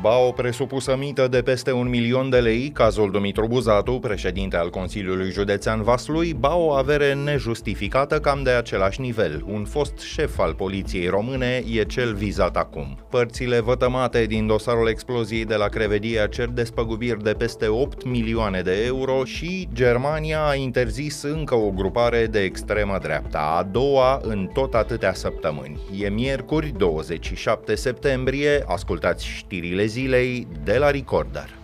Ba o presupusă mită de peste un milion de lei, cazul Dumitru Buzatu, președinte al Consiliului Județean Vaslui, ba o avere nejustificată cam de același nivel. Un fost șef al poliției române e cel vizat acum. Părțile vătămate din dosarul exploziei de la Crevedia cer despăgubiri de peste 8 milioane de euro și Germania a interzis încă o grupare de extremă dreapta, a doua în tot atâtea săptămâni. E miercuri, 27 septembrie, ascultați știrile zilei de la Recorder.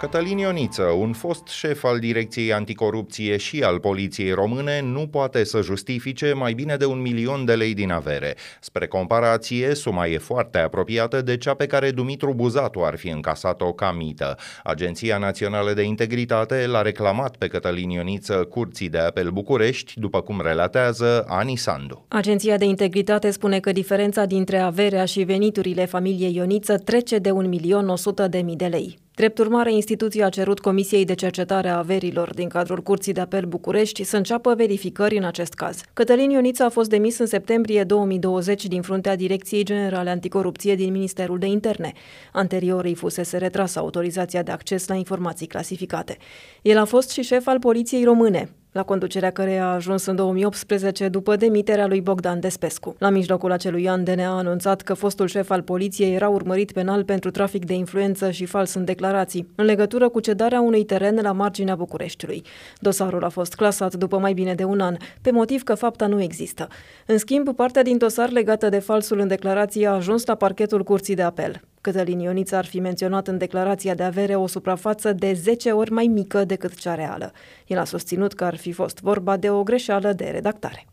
Cătălin Ioniță, un fost șef al Direcției Anticorupție și al Poliției Române, nu poate să justifice mai bine de un milion de lei din avere. Spre comparație, suma e foarte apropiată de cea pe care Dumitru Buzatu ar fi încasat-o ca mită. Agenția Națională de Integritate l-a reclamat pe Cătălin Ioniță Curții de Apel București, după cum relatează Ani Sandu. Agenția de Integritate spune că diferența dintre averea și veniturile familiei Ioniță trece de 1.100.000 de lei. Drept urmare, instituția a cerut Comisiei de Cercetare a Averilor din cadrul Curții de Apel București să înceapă verificări în acest caz. Cătălin Ioniță a fost demis în septembrie 2020 din fruntea Direcției Generale Anticorupție din Ministerul de Interne. Anterior îi fusese retrasă autorizația de acces la informații clasificate. El a fost și șef al Poliției Române la conducerea căreia a ajuns în 2018 după demiterea lui Bogdan Despescu. La mijlocul acelui an, DNA a anunțat că fostul șef al poliției era urmărit penal pentru trafic de influență și fals în declarații, în legătură cu cedarea unui teren la marginea Bucureștiului. Dosarul a fost clasat după mai bine de un an, pe motiv că fapta nu există. În schimb, partea din dosar legată de falsul în declarație a ajuns la parchetul Curții de Apel. Cătălin Ioniță ar fi menționat în declarația de avere o suprafață de 10 ori mai mică decât cea reală. El a susținut că ar fi fost vorba de o greșeală de redactare.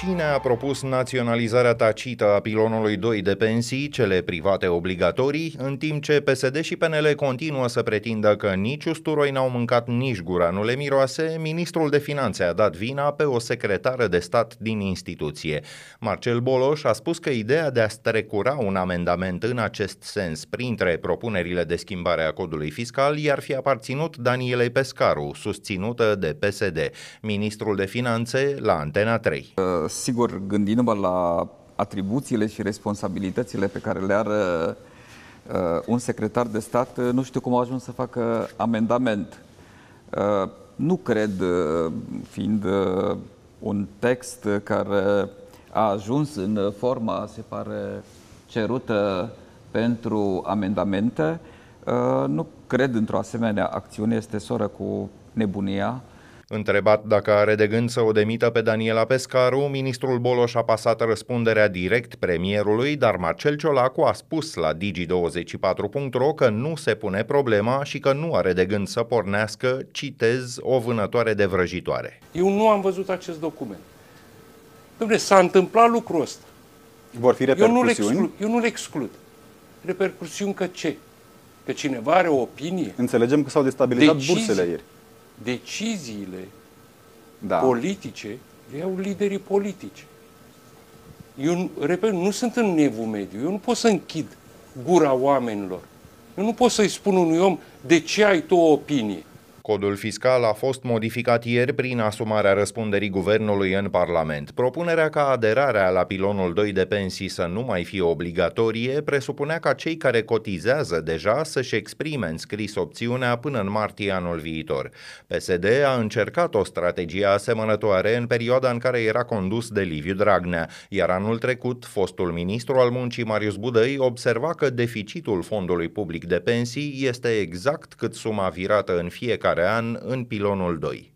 Cine a propus naționalizarea tacită a pilonului 2 de pensii, cele private obligatorii, în timp ce PSD și PNL continuă să pretindă că nici usturoi n-au mâncat, nici gura nu le miroase, ministrul de finanțe a dat vina pe o secretară de stat din instituție. Marcel Boloș a spus că ideea de a strecura un amendament în acest sens printre propunerile de schimbare a codului fiscal i-ar fi aparținut Danielei Pescaru, susținută de PSD, ministrul de finanțe la Antena 3. Uh sigur, gândindu-mă la atribuțiile și responsabilitățile pe care le are uh, un secretar de stat, uh, nu știu cum a ajuns să facă amendament. Uh, nu cred, fiind un text care a ajuns în forma, se pare, cerută pentru amendamente, nu cred într-o asemenea acțiune, este soră cu nebunia Întrebat dacă are de gând să o demită pe Daniela Pescaru, ministrul Boloș a pasat răspunderea direct premierului, dar Marcel Ciolacu a spus la Digi24.ro că nu se pune problema și că nu are de gând să pornească, citez, o vânătoare de vrăjitoare. Eu nu am văzut acest document. Dom'le, s-a întâmplat lucrul ăsta. Vor fi repercusiuni? Eu nu le exclud. Eu nu le exclud. Repercusiuni că ce? Că cineva are o opinie? Înțelegem că s-au destabilizat Decizii. bursele ieri deciziile da. politice le iau liderii politici. Eu, repet, nu sunt în nevul mediu. Eu nu pot să închid gura oamenilor. Eu nu pot să-i spun unui om de ce ai tu o opinie. Codul fiscal a fost modificat ieri prin asumarea răspunderii guvernului în Parlament. Propunerea ca aderarea la pilonul 2 de pensii să nu mai fie obligatorie presupunea ca cei care cotizează deja să-și exprime în scris opțiunea până în martie anul viitor. PSD a încercat o strategie asemănătoare în perioada în care era condus de Liviu Dragnea, iar anul trecut fostul ministru al muncii Marius Budăi observa că deficitul fondului public de pensii este exact cât suma virată în fiecare fiecare an în pilonul 2.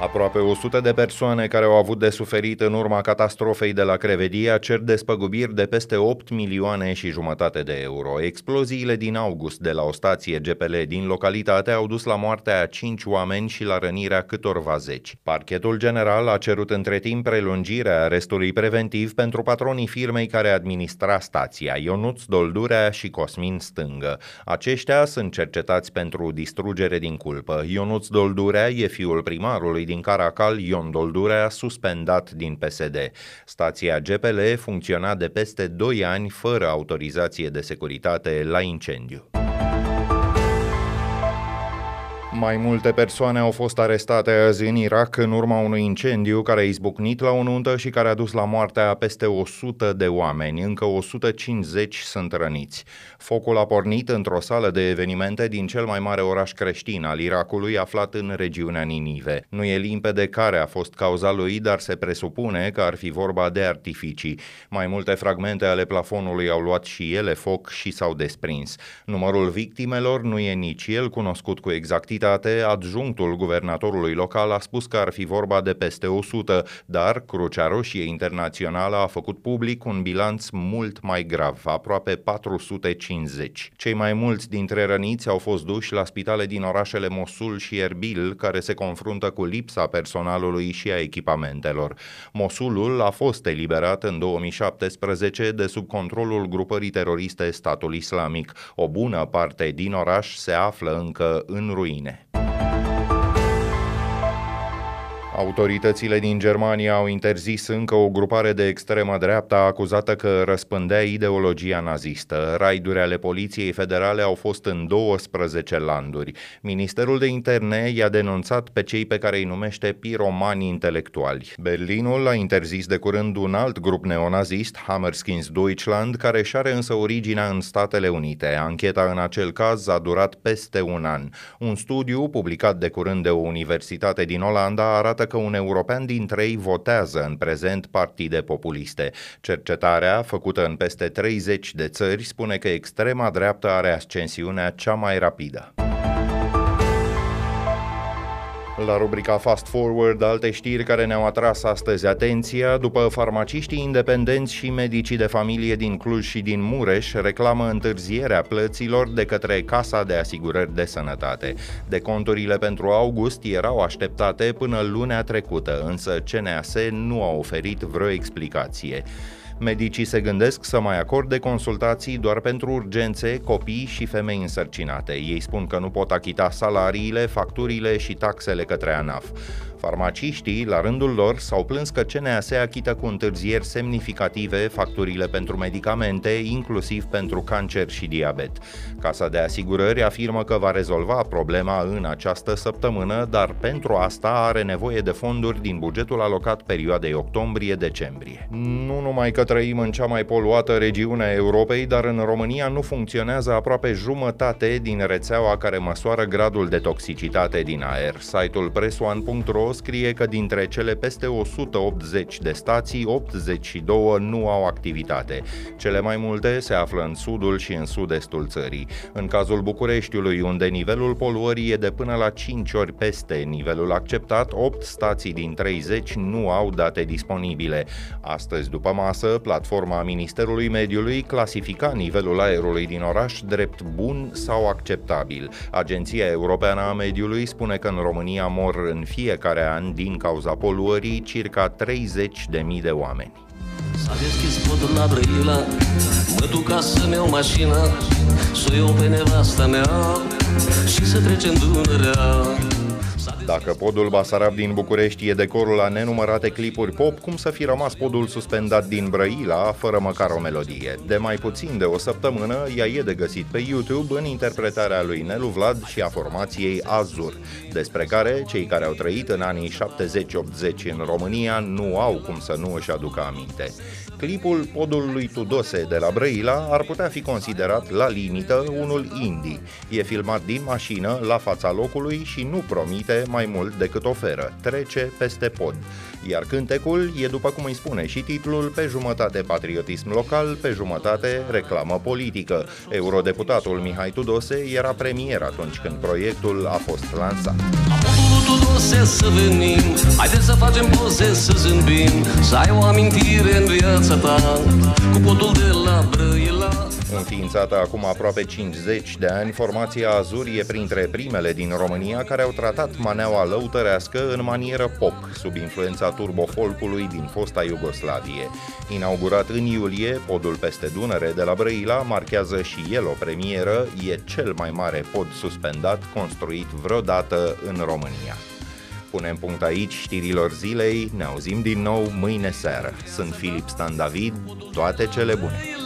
Aproape 100 de persoane care au avut de suferit în urma catastrofei de la Crevedia cer despăgubiri de peste 8 milioane și jumătate de euro. Exploziile din august de la o stație GPL din localitate au dus la moartea a 5 oameni și la rănirea câtorva zeci. Parchetul general a cerut între timp prelungirea arestului preventiv pentru patronii firmei care administra stația, Ionuț Doldurea și Cosmin Stângă. Aceștia sunt cercetați pentru distrugere din culpă. Ionuț Doldurea e fiul primarului din Caracal, Ion Doldurea, suspendat din PSD. Stația GPL funcționa de peste 2 ani fără autorizație de securitate la incendiu. Mai multe persoane au fost arestate azi în Irak în urma unui incendiu care a izbucnit la o nuntă și care a dus la moartea a peste 100 de oameni. Încă 150 sunt răniți. Focul a pornit într-o sală de evenimente din cel mai mare oraș creștin al Irakului, aflat în regiunea Ninive. Nu e limpede care a fost cauza lui, dar se presupune că ar fi vorba de artificii. Mai multe fragmente ale plafonului au luat și ele foc și s-au desprins. Numărul victimelor nu e nici el cunoscut cu exactitate publicitate, adjunctul guvernatorului local a spus că ar fi vorba de peste 100, dar Crucea Roșie Internațională a făcut public un bilanț mult mai grav, aproape 450. Cei mai mulți dintre răniți au fost duși la spitale din orașele Mosul și Erbil, care se confruntă cu lipsa personalului și a echipamentelor. Mosulul a fost eliberat în 2017 de sub controlul grupării teroriste Statul Islamic. O bună parte din oraș se află încă în ruine. Autoritățile din Germania au interzis încă o grupare de extremă dreaptă acuzată că răspândea ideologia nazistă. Raiduri ale Poliției Federale au fost în 12 landuri. Ministerul de Interne i-a denunțat pe cei pe care îi numește piromani intelectuali. Berlinul a interzis de curând un alt grup neonazist, Hammerskins Deutschland, care și are însă originea în Statele Unite. Ancheta în acel caz a durat peste un an. Un studiu publicat de curând de o universitate din Olanda arată că un european dintre ei votează în prezent partide populiste. Cercetarea, făcută în peste 30 de țări, spune că extrema dreaptă are ascensiunea cea mai rapidă. La rubrica Fast Forward, alte știri care ne-au atras astăzi atenția, după farmaciștii independenți și medicii de familie din Cluj și din Mureș reclamă întârzierea plăților de către Casa de Asigurări de Sănătate. Deconturile pentru august erau așteptate până lunea trecută, însă CNAS nu a oferit vreo explicație. Medicii se gândesc să mai acorde consultații doar pentru urgențe, copii și femei însărcinate. Ei spun că nu pot achita salariile, facturile și taxele către ANAF. Farmaciștii, la rândul lor, s-au plâns că CNAS achită cu întârzieri semnificative facturile pentru medicamente, inclusiv pentru cancer și diabet. Casa de asigurări afirmă că va rezolva problema în această săptămână, dar pentru asta are nevoie de fonduri din bugetul alocat perioadei octombrie-decembrie. Nu numai că trăim în cea mai poluată regiune a Europei, dar în România nu funcționează aproape jumătate din rețeaua care măsoară gradul de toxicitate din aer. Site-ul pressuan.ro scrie că dintre cele peste 180 de stații, 82 nu au activitate. Cele mai multe se află în sudul și în sud-estul țării. În cazul Bucureștiului, unde nivelul poluării e de până la 5 ori peste nivelul acceptat, 8 stații din 30 nu au date disponibile. Astăzi, după masă, platforma Ministerului Mediului clasifica nivelul aerului din oraș drept bun sau acceptabil. Agenția Europeană a Mediului spune că în România mor în fiecare fiecare an, din cauza poluării, circa 30.000 de oameni. S-a deschis podul la Brăila Mă duc ca să-mi iau mașina Să o iau pe nevasta mea Și să trecem Dunărea dacă podul Basarab din București e decorul la nenumărate clipuri pop, cum să fi rămas podul suspendat din Brăila, fără măcar o melodie? De mai puțin de o săptămână, ea e de găsit pe YouTube în interpretarea lui Nelu Vlad și a formației Azur, despre care cei care au trăit în anii 70-80 în România nu au cum să nu își aducă aminte. Clipul podul lui Tudose de la Brăila ar putea fi considerat la limită unul indie. E filmat din mașină, la fața locului și nu promite mai mult decât oferă. Trece peste pod. Iar cântecul e, după cum îi spune și titlul, pe jumătate patriotism local, pe jumătate reclamă politică. Eurodeputatul Mihai Tudose era premier atunci când proiectul a fost lansat. Tudose să venim Haideți să facem poze, să zâmbim Să ai o amintire în viața ta Cu podul de la Brăila Înființată acum aproape 50 de ani, formația Azur e printre primele din România care au tratat maneaua lăutărească în manieră pop, sub influența turbofolcului din fosta Iugoslavie. Inaugurat în iulie, podul peste Dunăre de la Brăila marchează și el o premieră, e cel mai mare pod suspendat construit vreodată în România. Punem punct aici știrilor zilei, ne auzim din nou mâine seară. Sunt Filip Stan David, toate cele bune!